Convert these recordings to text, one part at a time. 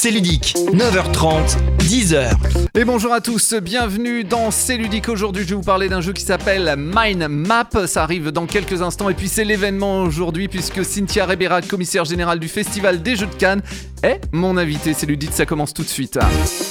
C'est ludique, 9h30, 10h. Et bonjour à tous, bienvenue dans C'est ludique. Aujourd'hui, je vais vous parler d'un jeu qui s'appelle Mind Map. Ça arrive dans quelques instants. Et puis, c'est l'événement aujourd'hui puisque Cynthia Rebera, commissaire générale du Festival des Jeux de Cannes, est mon invité. C'est ludique, ça commence tout de suite.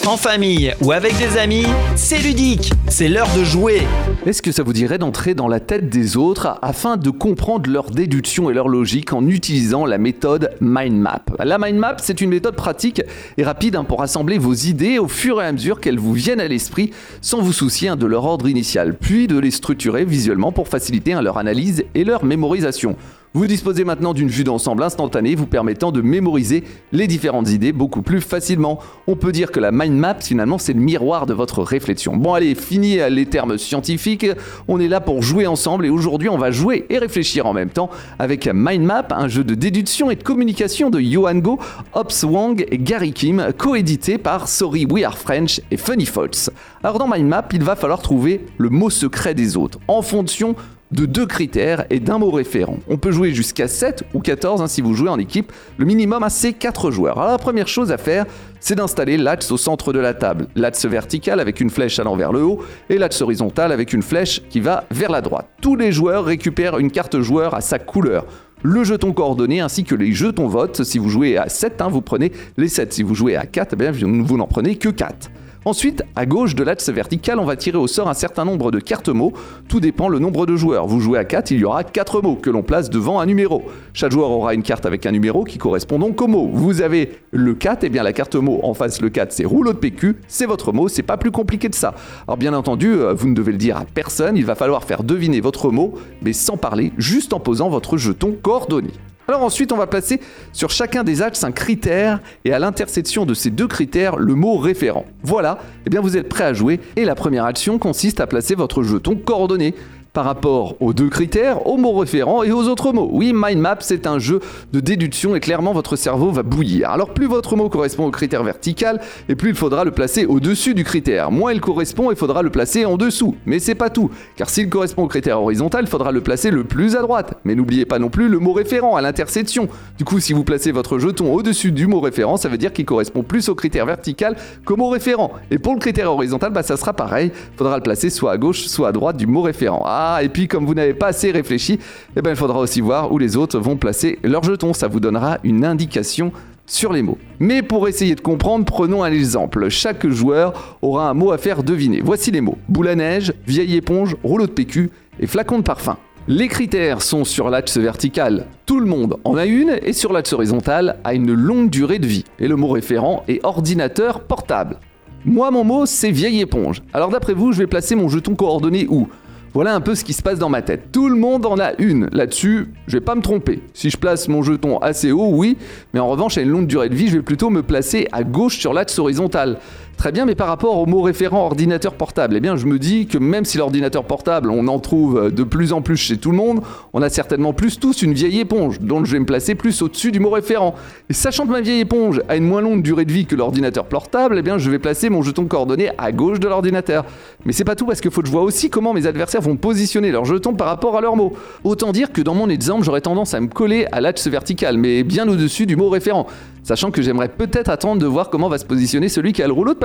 En famille ou avec des amis, c'est ludique. C'est l'heure de jouer. Est-ce que ça vous dirait d'entrer dans la tête des autres afin de comprendre leur déduction et leur logique en utilisant la méthode Mind Map? La Mind Map, c'est une méthode pratique et rapide hein, pour assembler vos idées au fur et à mesure qu'elles vous viennent à l'esprit sans vous soucier hein, de leur ordre initial, puis de les structurer visuellement pour faciliter hein, leur analyse et leur mémorisation. Vous disposez maintenant d'une vue d'ensemble instantanée vous permettant de mémoriser les différentes idées beaucoup plus facilement. On peut dire que la mind map finalement c'est le miroir de votre réflexion. Bon allez, fini les termes scientifiques, on est là pour jouer ensemble et aujourd'hui on va jouer et réfléchir en même temps avec Mind Map, un jeu de déduction et de communication de Johan Go, Ops Wang et Gary Kim, coédité par Sorry We Are French et Funny Folks. Alors dans Mind Map, il va falloir trouver le mot secret des autres en fonction de deux critères et d'un mot référent. On peut jouer jusqu'à 7 ou 14 hein, si vous jouez en équipe. Le minimum, hein, c'est 4 joueurs. Alors la première chose à faire, c'est d'installer l'axe au centre de la table. L'axe vertical avec une flèche allant vers le haut et l'axe horizontal avec une flèche qui va vers la droite. Tous les joueurs récupèrent une carte joueur à sa couleur le jeton coordonné ainsi que les jetons vote. Si vous jouez à 7, hein, vous prenez les 7. Si vous jouez à 4, eh bien, vous n'en prenez que 4. Ensuite, à gauche de l'axe vertical, on va tirer au sort un certain nombre de cartes mots. Tout dépend le nombre de joueurs. Vous jouez à 4, il y aura 4 mots que l'on place devant un numéro. Chaque joueur aura une carte avec un numéro qui correspond donc au mot. Vous avez le 4, et bien la carte mot en face, le 4, c'est rouleau de PQ, c'est votre mot, c'est pas plus compliqué que ça. Alors bien entendu, euh, vous ne devez le dire à personne, il va falloir faire deviner votre mot, mais sans parler, juste en posant votre jeton coordonné. Alors ensuite, on va placer sur chacun des axes un critère et à l'intersection de ces deux critères, le mot référent. Voilà, et eh bien vous êtes prêt à jouer et la première action consiste à placer votre jeton coordonné par rapport aux deux critères, aux mots référents et aux autres mots. Oui, Mind Map, c'est un jeu de déduction et clairement votre cerveau va bouillir. Alors plus votre mot correspond au critère vertical, et plus il faudra le placer au-dessus du critère. Moins il correspond, il faudra le placer en dessous. Mais c'est pas tout, car s'il correspond au critère horizontal, il faudra le placer le plus à droite. Mais n'oubliez pas non plus le mot référent à l'intersection. Du coup, si vous placez votre jeton au-dessus du mot référent, ça veut dire qu'il correspond plus au critère vertical qu'au mot référent. Et pour le critère horizontal, bah, ça sera pareil. Il faudra le placer soit à gauche, soit à droite du mot référent. Ah, et puis comme vous n'avez pas assez réfléchi, eh ben, il faudra aussi voir où les autres vont placer leurs jetons. Ça vous donnera une indication sur les mots. Mais pour essayer de comprendre, prenons un exemple. Chaque joueur aura un mot à faire deviner. Voici les mots. Boule à neige, vieille éponge, rouleau de PQ et flacon de parfum. Les critères sont sur l'axe vertical, tout le monde en a une, et sur l'axe horizontal, a une longue durée de vie. Et le mot référent est ordinateur portable. Moi, mon mot, c'est vieille éponge. Alors d'après vous, je vais placer mon jeton coordonné où? Voilà un peu ce qui se passe dans ma tête. Tout le monde en a une. Là-dessus, je vais pas me tromper. Si je place mon jeton assez haut, oui, mais en revanche, à une longue durée de vie, je vais plutôt me placer à gauche sur l'axe horizontal. Très bien, mais par rapport au mot référent ordinateur portable, eh bien, je me dis que même si l'ordinateur portable, on en trouve de plus en plus chez tout le monde, on a certainement plus tous une vieille éponge, donc je vais me placer plus au-dessus du mot référent. Et sachant que ma vieille éponge a une moins longue durée de vie que l'ordinateur portable, eh bien, je vais placer mon jeton coordonné à gauche de l'ordinateur. Mais c'est pas tout parce qu'il faut que je vois aussi comment mes adversaires vont positionner leur jeton par rapport à leur mot. Autant dire que dans mon exemple, j'aurais tendance à me coller à l'axe vertical, mais bien au-dessus du mot référent sachant que j'aimerais peut-être attendre de voir comment va se positionner celui qui a le rouleau de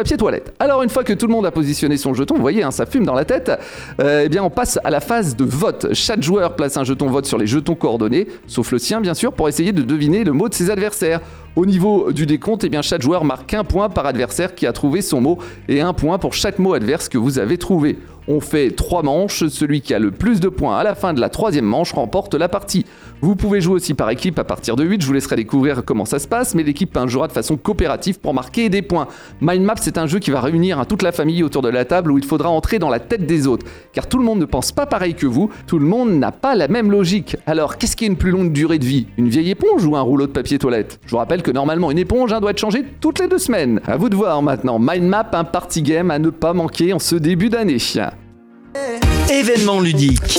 Alors une fois que tout le monde a positionné son jeton, vous voyez, hein, ça fume dans la tête, euh, eh bien on passe à la phase de vote. Chaque joueur place un jeton vote sur les jetons coordonnés, sauf le sien bien sûr, pour essayer de deviner le mot de ses adversaires. Au niveau du décompte, eh bien, chaque joueur marque un point par adversaire qui a trouvé son mot et un point pour chaque mot adverse que vous avez trouvé. On fait trois manches, celui qui a le plus de points à la fin de la troisième manche remporte la partie. Vous pouvez jouer aussi par équipe à partir de 8, je vous laisserai découvrir comment ça se passe, mais l'équipe jouera de façon coopérative pour marquer des points. Mind Map, c'est un jeu qui va réunir toute la famille autour de la table où il faudra entrer dans la tête des autres, car tout le monde ne pense pas pareil que vous, tout le monde n'a pas la même logique. Alors, qu'est-ce qui a une plus longue durée de vie? Une vieille éponge ou un rouleau de papier toilette? Je vous rappelle que normalement une éponge hein, doit être changée toutes les deux semaines. À vous de voir maintenant. Mind Map, un party game à ne pas manquer en ce début d'année. Événement ludique.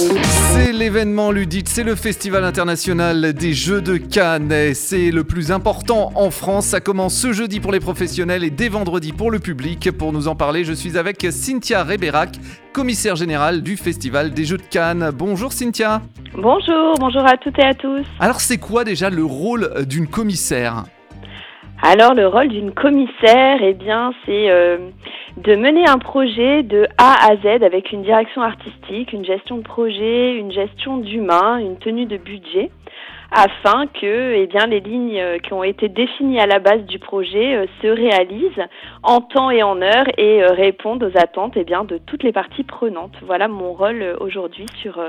C'est l'événement ludique, c'est le Festival international des Jeux de Cannes. C'est le plus important en France. Ça commence ce jeudi pour les professionnels et dès vendredi pour le public. Pour nous en parler, je suis avec Cynthia Reberac, commissaire générale du Festival des Jeux de Cannes. Bonjour Cynthia. Bonjour, bonjour à toutes et à tous. Alors c'est quoi déjà le rôle d'une commissaire? Alors le rôle d'une commissaire, eh bien, c'est de mener un projet de A à Z avec une direction artistique, une gestion de projet, une gestion d'humain, une tenue de budget afin que eh les lignes euh, qui ont été définies à la base du projet euh, se réalisent en temps et en heure et euh, répondent aux attentes eh de toutes les parties prenantes. Voilà mon rôle aujourd'hui sur,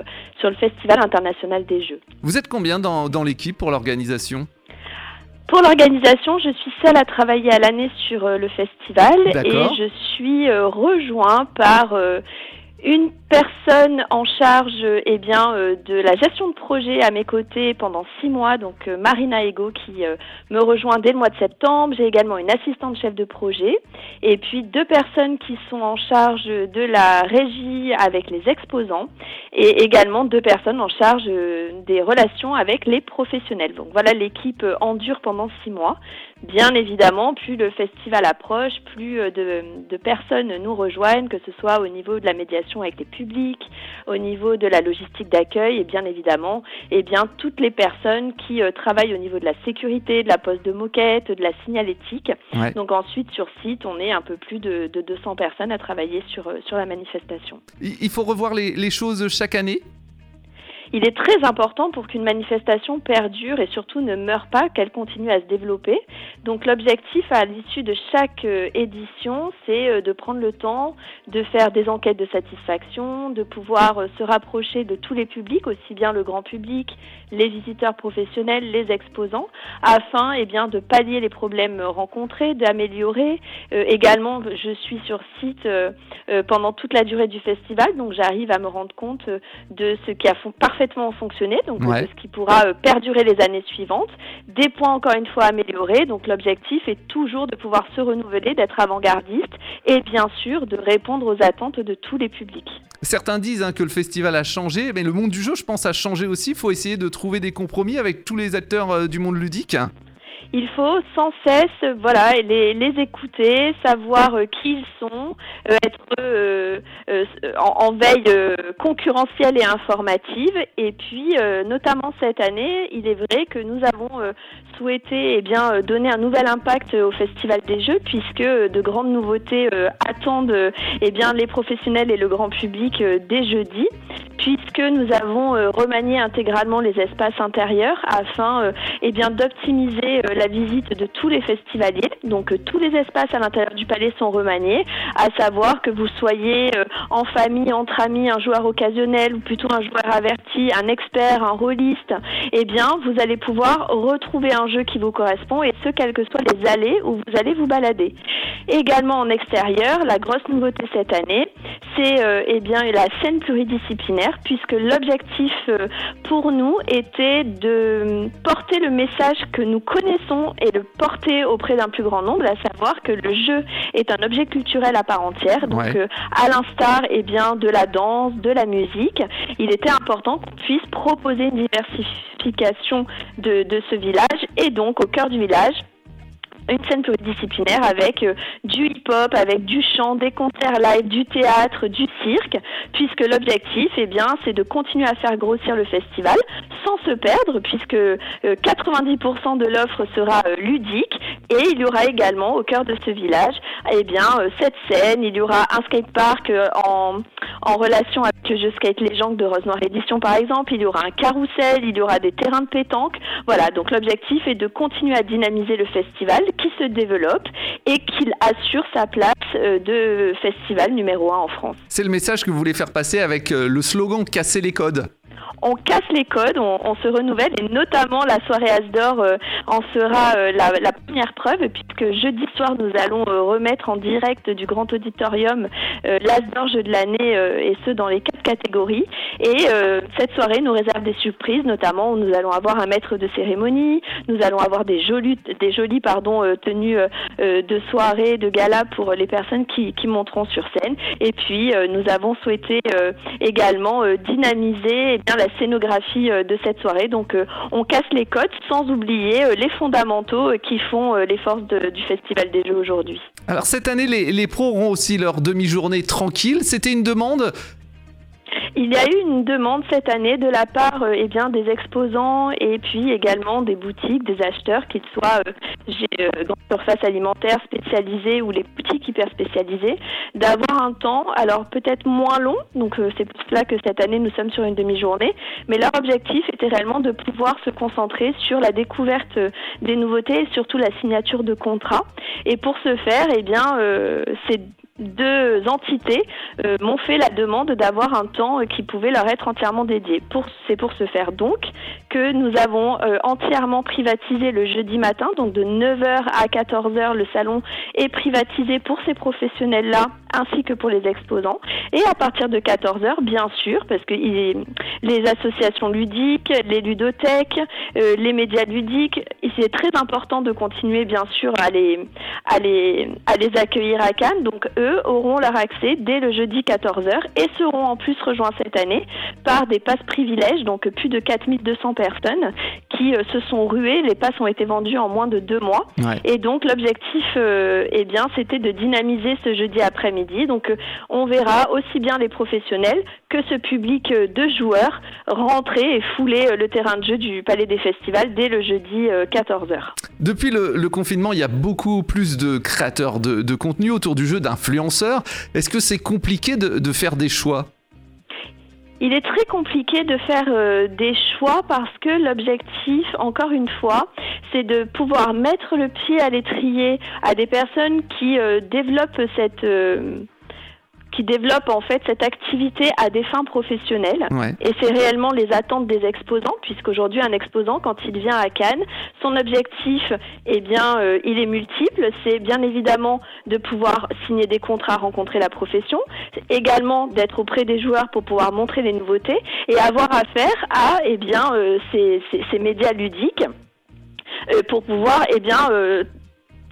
le Festival international des Jeux. Vous êtes combien dans l'équipe pour l'organisation? Pour l'organisation, je suis seule à travailler à l'année sur le festival et je suis rejoint par une personne en charge eh bien, euh, de la gestion de projet à mes côtés pendant six mois, donc euh, Marina Ego qui euh, me rejoint dès le mois de septembre. J'ai également une assistante chef de projet et puis deux personnes qui sont en charge de la régie avec les exposants et également deux personnes en charge des relations avec les professionnels. Donc voilà l'équipe en dure pendant six mois. Bien évidemment, plus le festival approche, plus de, de personnes nous rejoignent, que ce soit au niveau de la médiation avec les publics, au niveau de la logistique d'accueil et bien évidemment, et eh bien toutes les personnes qui euh, travaillent au niveau de la sécurité, de la poste de moquette, de la signalétique. Donc ensuite sur site, on est un peu plus de, 200 personnes à travailler sur, euh, sur la manifestation. Il faut revoir les, les choses chaque année? Il est très important pour qu'une manifestation perdure et surtout ne meure pas, qu'elle continue à se développer. Donc l'objectif à l'issue de chaque euh, édition, c'est euh, de prendre le temps de faire des enquêtes de satisfaction, de pouvoir euh, se rapprocher de tous les publics, aussi bien le grand public, les visiteurs professionnels, les exposants, afin eh bien, de pallier les problèmes rencontrés, d'améliorer. également, je suis sur site pendant toute la durée du festival, donc j'arrive à me rendre compte de ce qui a parfaitement fonctionné, donc ce qui pourra euh, perdurer les années suivantes. Des points encore une fois améliorés, donc l'objectif est toujours de pouvoir se renouveler, d'être avant-gardiste et bien sûr de répondre aux attentes de tous les publics. Certains disent hein, que le festival a changé, mais le monde du jeu, je pense, a changé aussi. Il faut essayer de trouver des compromis avec tous les acteurs euh, du monde ludique il faut sans cesse voilà les, écouter, savoir euh, qui ils sont, euh, être euh, en, veille concurrentielle et informative. Et puis notamment cette année, il est vrai que nous avons souhaité eh bien donner un nouvel impact au Festival des Jeux puisque de grandes nouveautés attendent eh bien les professionnels et le grand public dès jeudi puisque nous avons remanié intégralement les espaces intérieurs afin eh bien d'optimiser la visite de tous les festivaliers. Donc euh, tous les espaces à l'intérieur du palais sont remaniés, à savoir que vous soyez euh, en famille, entre amis, un joueur occasionnel ou plutôt un joueur averti, un expert, un rôliste, eh bien vous allez pouvoir retrouver un jeu qui vous correspond et ce quels que soient les allées où vous allez vous balader. Également en extérieur, la grosse nouveauté cette année, c'est euh, eh bien la scène pluridisciplinaire puisque l'objectif pour nous était de porter le message que nous connaissons et le porter auprès d'un plus grand nombre, à savoir que le jeu est un objet culturel à part entière. Donc, euh, à l'instar eh bien, de la danse, de la musique, il était important qu'on puisse proposer une diversification de, de ce village et donc au cœur du village une scène pluridisciplinaire avec euh, du hip-hop, avec du chant, des concerts live, du théâtre, du cirque, puisque l'objectif, eh bien, c'est de continuer à faire grossir le festival sans se perdre, puisque 90% euh, de l'offre sera euh, ludique et il y aura également au cœur de ce village, eh bien, cette scène. Il y aura un skatepark en, en relation avec le jeu Skate Legend de Rose Noire par exemple. Il y aura un carrousel, il y aura des terrains de pétanque. Voilà. Donc l'objectif est de continuer à dynamiser le festival qui se développe et qu'il assure sa place euh, de festival numéro un en France. C'est le message que vous voulez faire passer avec euh, le slogan Casser les codes on casse les codes, on, se renouvelle et notamment la soirée Asdor euh, en sera euh, la, première preuve puisque jeudi soir nous allons euh, remettre en direct du grand auditorium l'Asdor jeu de l'année et ce dans les quatre catégories. Et cette soirée nous réserve des surprises notamment nous allons avoir un maître de cérémonie, nous allons avoir des jolies tenues de soirée, de gala pour les personnes qui, monteront sur scène. Et puis nous avons souhaité également dynamiser eh la scénographie euh, de cette soirée. Donc euh, on casse les codes sans oublier euh, les fondamentaux qui font les forces du Festival des Jeux aujourd'hui. Alors cette année, les, les pros auront aussi leur demi-journée tranquille. C'était une demande Il y a eu une demande cette année de la part euh, eh bien, des exposants et puis également des boutiques, des acheteurs, qu'ils soient euh, euh, dans surface alimentaire spécialisée ou les boutiques hyper spécialisées, d'avoir un temps, alors peut-être moins long, donc euh, c'est pour cela que cette année nous sommes sur une demi-journée, mais leur objectif était réellement de pouvoir se concentrer sur la découverte des nouveautés et surtout la signature de contrats. Et pour ce faire, eh bien, c'est deux entités euh, m'ont fait la demande d'avoir un temps qui pouvait leur être entièrement dédié. C'est pour ce faire donc que nous avons euh, entièrement privatisé le jeudi matin, donc de 9h à 14h, le salon est privatisé pour ces professionnels-là ainsi que pour les exposants. Et à partir de 14h, bien sûr, parce que les associations ludiques, les ludothèques, euh, les médias ludiques, c'est très important de continuer bien sûr à les, à les, à les accueillir à Cannes. Donc eux auront leur accès dès le jeudi 14h et seront en plus rejoints cette année par des passes privilèges, donc plus de 4200 personnes qui euh, se sont ruées. Les passes ont été vendues en moins de deux mois. Ouais. Et donc l'objectif, euh, eh bien, c'était de dynamiser ce jeudi après-midi. Donc euh, on verra aussi bien les professionnels que ce public euh, de joueurs rentrer et fouler euh, le terrain de jeu du Palais des Festivals dès le jeudi euh, 14h. Depuis le, confinement, il y a beaucoup plus de créateurs de, contenu autour du jeu, d'influenceurs. Est-ce que c'est compliqué de faire des choix? Il est très compliqué de faire euh, des choix parce que l'objectif, encore une fois, c'est de pouvoir mettre le pied à l'étrier à des personnes qui euh, développent cette euh, qui développent en fait cette activité à des fins professionnelles. Ouais. Et c'est réellement les attentes des exposants, puisqu'aujourd'hui un exposant, quand il vient à Cannes, son objectif, eh bien, euh, il est multiple. C'est bien évidemment de pouvoir signer des contrats, rencontrer la profession, également d'être auprès des joueurs pour pouvoir montrer les nouveautés et avoir affaire à, eh bien, euh, ces, ces- ces médias ludiques euh, pour pouvoir, eh bien, euh,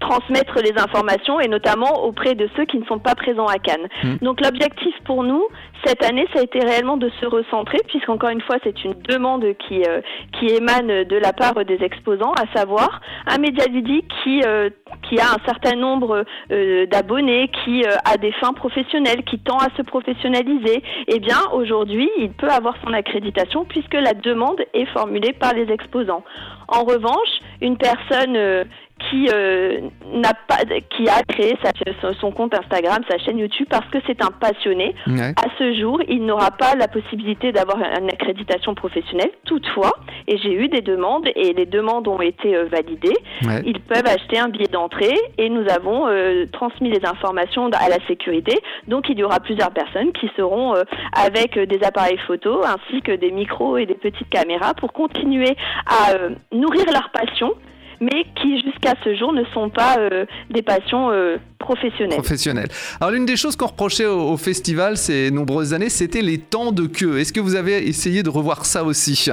transmettre les informations et notamment auprès de ceux qui ne sont pas présents à Cannes. Mm. Donc l'objectif pour nous cette année, ça a été réellement de se recentrer, puisqu'encore une fois, c'est une demande qui euh, qui émane de la part des exposants, à savoir un média ludique qui euh, qui a un certain nombre euh, d'abonnés, qui euh, a des fins professionnelles, qui tend à se professionnaliser. Eh bien, aujourd'hui, il peut avoir son accréditation puisque la demande est formulée par les exposants. En revanche, une personne euh, qui euh, n'a pas, qui a créé sa- son compte Instagram, sa chaîne YouTube parce que c'est un passionné. Ouais. À ce jour, il n'aura pas la possibilité d'avoir une accréditation professionnelle. Toutefois, et j'ai eu des demandes et les demandes ont été euh, validées, Ouais. ils peuvent acheter un billet d'entrée et nous avons euh, transmis les informations à la sécurité. Donc il y aura plusieurs personnes qui seront avec des appareils photo ainsi que des micros et des petites caméras pour continuer à nourrir leur passion mais qui jusqu'à ce jour ne sont pas euh, des passions euh, professionnelles. Professionnel. Alors l'une des choses qu'on reprochait au festival ces nombreuses années, c'était les temps de queue. Est-ce que vous avez essayé de revoir ça aussi?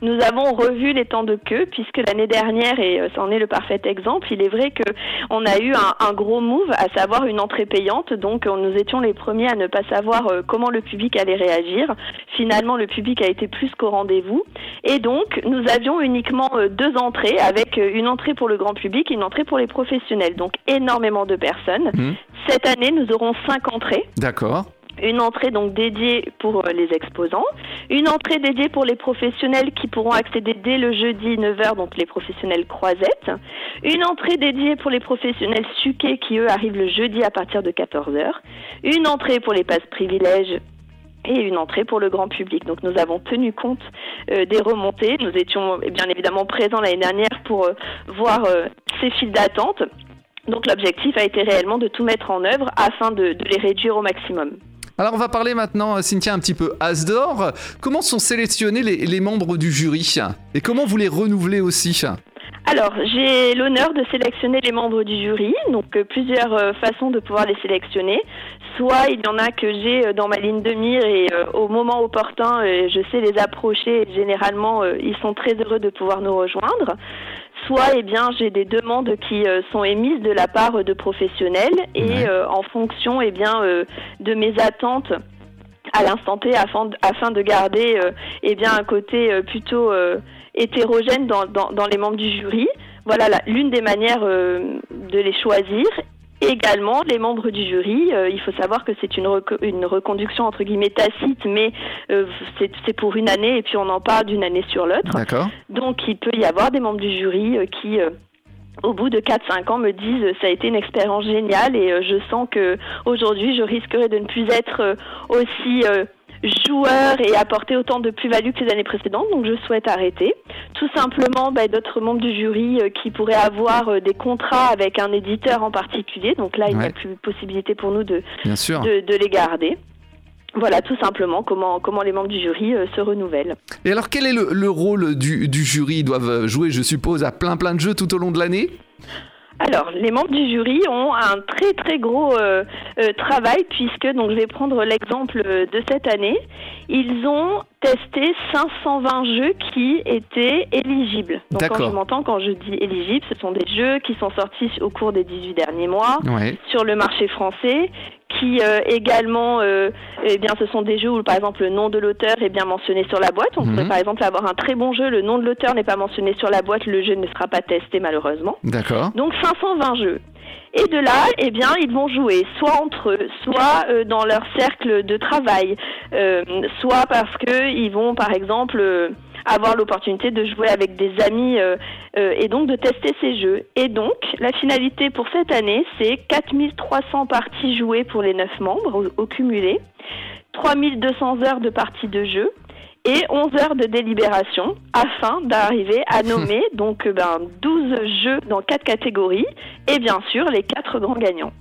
Nous avons revu les temps de queue puisque l'année dernière, et euh, c'en est le parfait exemple, il est vrai que on a eu un, un gros move, à savoir une entrée payante. Donc euh, nous étions les premiers à ne pas savoir euh, comment le public allait réagir. Finalement, le public a été plus qu'au rendez-vous. Et donc nous avions uniquement deux entrées avec une entrée pour le grand public et une entrée pour les professionnels. Donc énormément de personnes. Mhm. Cette année, nous aurons cinq entrées D'accord. Une entrée donc dédiée pour euh, les exposants, une entrée dédiée pour les professionnels qui pourront accéder dès le jeudi 9h, donc les professionnels croisettes, une entrée dédiée pour les professionnels suqués qui eux arrivent le jeudi à partir de 14h, une entrée pour les passes privilèges et une entrée pour le grand public. Donc nous avons tenu compte euh, des remontées. Nous étions eh bien évidemment présents l'année dernière pour euh, voir ces files d'attente. Donc l'objectif a été réellement de tout mettre en œuvre afin de les réduire au maximum. Alors on va parler maintenant, euh, Cynthia, un petit peu Asdor. Comment sont sélectionnés les, membres du jury Et comment vous les renouvelez aussi? Alors, j'ai l'honneur de sélectionner les membres du jury, donc euh, plusieurs euh, façons de pouvoir les sélectionner. Soit il y en a que j'ai dans ma ligne de mire et au moment opportun, je sais les approcher et généralement ils sont très heureux de pouvoir nous rejoindre. Soit eh bien j'ai des demandes qui euh, sont émises de la part de professionnels et Ouais. euh, en fonction eh bien euh, de mes attentes à l'instant T afin, afin de garder eh bien un côté plutôt hétérogène dans, dans, dans les membres du jury. Voilà l'une des manières de les choisir. Également les membres du jury. Euh, il faut savoir que c'est une, une reconduction entre guillemets tacite, mais euh, c'est pour une année et puis on en parle d'une année sur l'autre. Donc il peut y avoir des membres du jury euh, qui au bout de 4-5 ans me disent ça a été une expérience géniale et je sens que aujourd'hui je risquerais de ne plus être aussi joueur et apporter autant de plus-value que les années précédentes, donc je souhaite arrêter. Tout simplement, bah, d'autres membres du jury euh, qui pourraient avoir euh, des contrats avec un éditeur en particulier, donc là, il n'y a plus possibilité pour nous de, de, les garder. Voilà, tout simplement, comment, comment les membres du jury euh, se renouvellent. Et alors, quel est le, le rôle du, du jury? Ils doivent jouer, je suppose, à plein plein de jeux tout au long de l'année? Alors, les membres du jury ont un très très gros euh, euh, travail puisque, donc je vais prendre l'exemple de cette année, ils ont testé 520 jeux qui étaient éligibles. Donc quand je m'entends, quand je dis éligibles, ce sont des jeux qui sont sortis au cours des 18 derniers mois sur le marché français, qui euh, également, euh, eh bien, ce sont des jeux où, par exemple, le nom de l'auteur est bien mentionné sur la boîte. On pourrait, mhm. par exemple, avoir un très bon jeu, le nom de l'auteur n'est pas mentionné sur la boîte, le jeu ne sera pas testé, malheureusement. D'accord. Donc, 520 jeux. Et de là, eh bien, ils vont jouer soit entre eux, soit euh, dans leur cercle de travail, soit parce que ils vont, par exemple, avoir l'opportunité de jouer avec des amis euh, euh, et donc de tester ces jeux. Et donc, la finalité pour cette année, c'est 4300 parties jouées pour les 9 membres au, cumulé, 3200 heures de parties de jeu et 11 heures de délibération afin d'arriver à nommer donc ben, 12 jeux dans 4 catégories et bien sûr les 4 grands gagnants.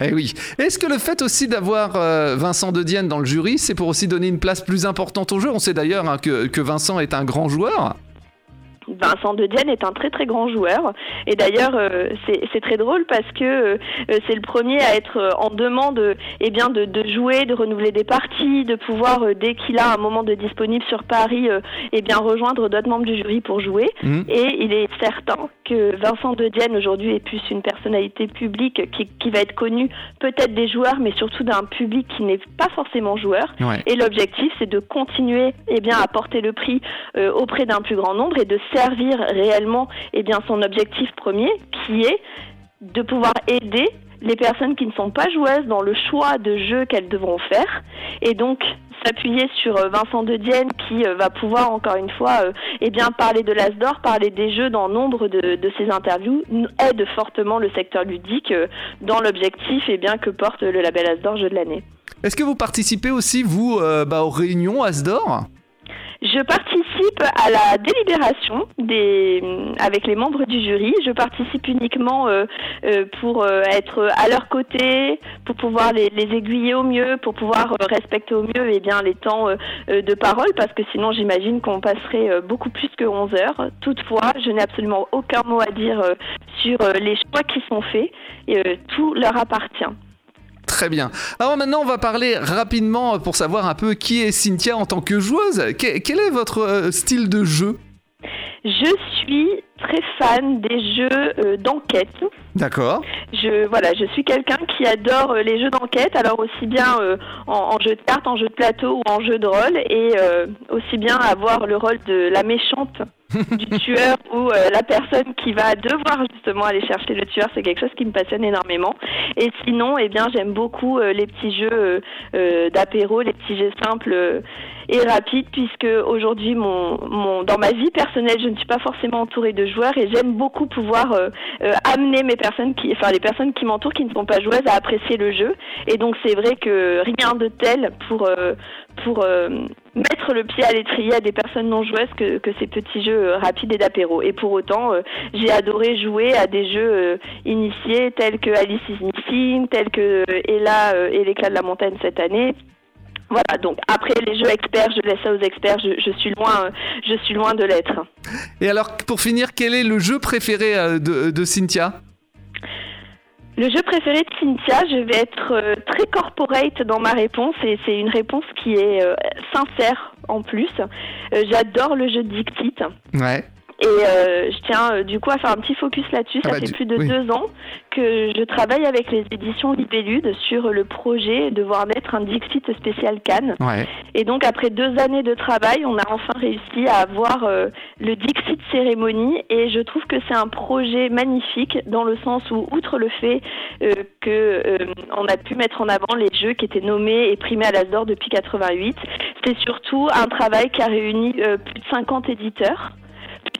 Eh oui. Est-ce que le fait aussi d'avoir euh, Vincent de Dienne dans le jury, c'est pour aussi donner une place plus importante au jeu? On sait d'ailleurs hein, que Vincent est un grand joueur. Vincent de Dienne est un très très grand joueur. Et d'ailleurs euh, c'est très drôle parce que euh, c'est le premier à être euh, en demande eh bien de, de, jouer, de renouveler des parties, de pouvoir dès qu'il a un moment de disponible sur Paris eh bien rejoindre d'autres membres du jury pour jouer. Mmh. et il est certain que Vincent de Dienne aujourd'hui est plus une personnalité publique qui, qui va être connue peut-être des joueurs mais surtout d'un public qui n'est pas forcément joueur. Et l'objectif c'est de continuer eh bien à porter le prix auprès d'un plus grand nombre et de servir réellement eh bien, son objectif premier, qui est de pouvoir aider les personnes qui ne sont pas joueuses dans le choix de jeux qu'elles devront faire. Et donc, s'appuyer sur euh, Vincent de Dienne qui euh, va pouvoir encore une fois euh, eh bien parler de l'Asdor, parler des jeux dans nombre de, ses interviews aide fortement le secteur ludique dans l'objectif eh que porte le label Asdor jeu de l'année. Est-ce que vous participez aussi vous bah, aux réunions Asdor? Je participe à la délibération des, avec les membres du jury. Je participe uniquement euh, euh, pour euh, être à leur côté, pour pouvoir les, aiguiller au mieux, pour pouvoir respecter au mieux eh bien, les temps de parole, parce que sinon j'imagine qu'on passerait beaucoup plus que 11 heures. Toutefois, je n'ai absolument aucun mot à dire sur les choix qui sont faits. Et, tout leur appartient. Très bien. Alors maintenant, on va parler rapidement pour savoir un peu qui est Cynthia en tant que joueuse. Quel est votre euh, style de jeu? Je suis très fan des jeux euh, d'enquête. D'accord. Je voilà, je suis quelqu'un qui adore euh, les jeux d'enquête, alors aussi bien en, jeu de cartes, en jeu de plateau ou en jeu de rôle, et aussi bien avoir le rôle de la méchante du tueur ou euh, la personne qui va devoir justement aller chercher le tueur, c'est quelque chose qui me passionne énormément. Et sinon, eh bien, j'aime beaucoup euh, les petits jeux euh, d'apéro, les petits jeux simples et rapides, puisque aujourd'hui, mon, mon, dans ma vie personnelle, je ne suis pas forcément entourée de joueurs et j'aime beaucoup pouvoir amener mes personnes, qui, enfin les personnes qui m'entourent, qui ne sont pas joueuses, à apprécier le jeu. Et donc, c'est vrai que rien de tel pour pour mettre le pied à l'étrier à des personnes non joueuses que, ces petits jeux euh, rapides et d'apéro. Et pour autant, euh, j'ai adoré jouer à des jeux euh, initiés tels que Alice is Missing, tels que Ella et l'éclat de la montagne cette année. Voilà, donc après les jeux experts, je laisse ça aux experts, je, suis loin, de l'être. Et alors, pour finir, quel est le jeu préféré de Cynthia? Le jeu préféré de Cynthia, je vais être euh, très corporate dans ma réponse et c'est une réponse qui est euh, sincère en plus. Euh, j'adore le jeu Dictite. Ouais. Et euh, je tiens euh, du coup à faire un petit focus là-dessus. Ah Ça bah, fait du- plus de oui. deux ans que je travaille avec les éditions Libellude sur le projet de voir naître un Dixit spécial Cannes. Ouais. Et donc après deux années de travail, on a enfin réussi à avoir euh, le Dixit cérémonie et je trouve que c'est un projet magnifique dans le sens où outre le fait euh, que euh, on a pu mettre en avant les jeux qui étaient nommés et primés à l'Asdor depuis 88, c'est surtout un travail qui a réuni euh, plus de 50 éditeurs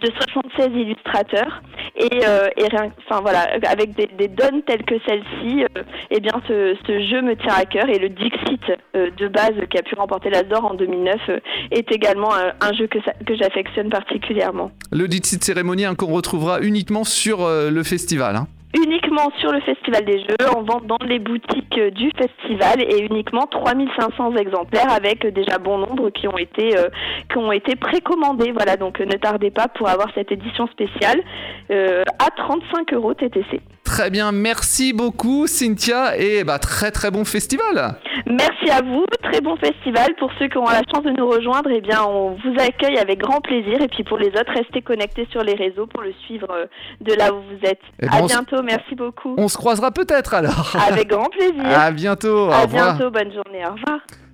de 76 illustrateurs et, euh, et rien, enfin voilà, avec des, des donnes telles que celle-ci, euh, eh bien ce, jeu me tient à cœur et le Dixit euh, de base qui a pu remporter l'Asdor en 2009 euh, est également un, jeu que, que j'affectionne particulièrement. Le Dixit Cérémonie qu'on retrouvera uniquement sur le festival. hein. Uniquement sur le Festival des Jeux, en vente dans les boutiques du festival et uniquement 3500 exemplaires avec déjà bon nombre qui ont été euh, qui ont été précommandés. Voilà, donc euh, ne tardez pas pour avoir cette édition spéciale euh, à 35 euros TTC. Très bien, merci beaucoup Cynthia et bah, très très bon festival. Merci à vous, très bon festival. Pour ceux qui ont la chance de nous rejoindre, eh bien on vous accueille avec grand plaisir et puis pour les autres, restez connectés sur les réseaux pour le suivre euh, de là où vous êtes. Eh ben, à bientôt, merci beaucoup. On se croisera peut-être alors. Avec grand plaisir. À bientôt. à bientôt, bonne journée, au revoir.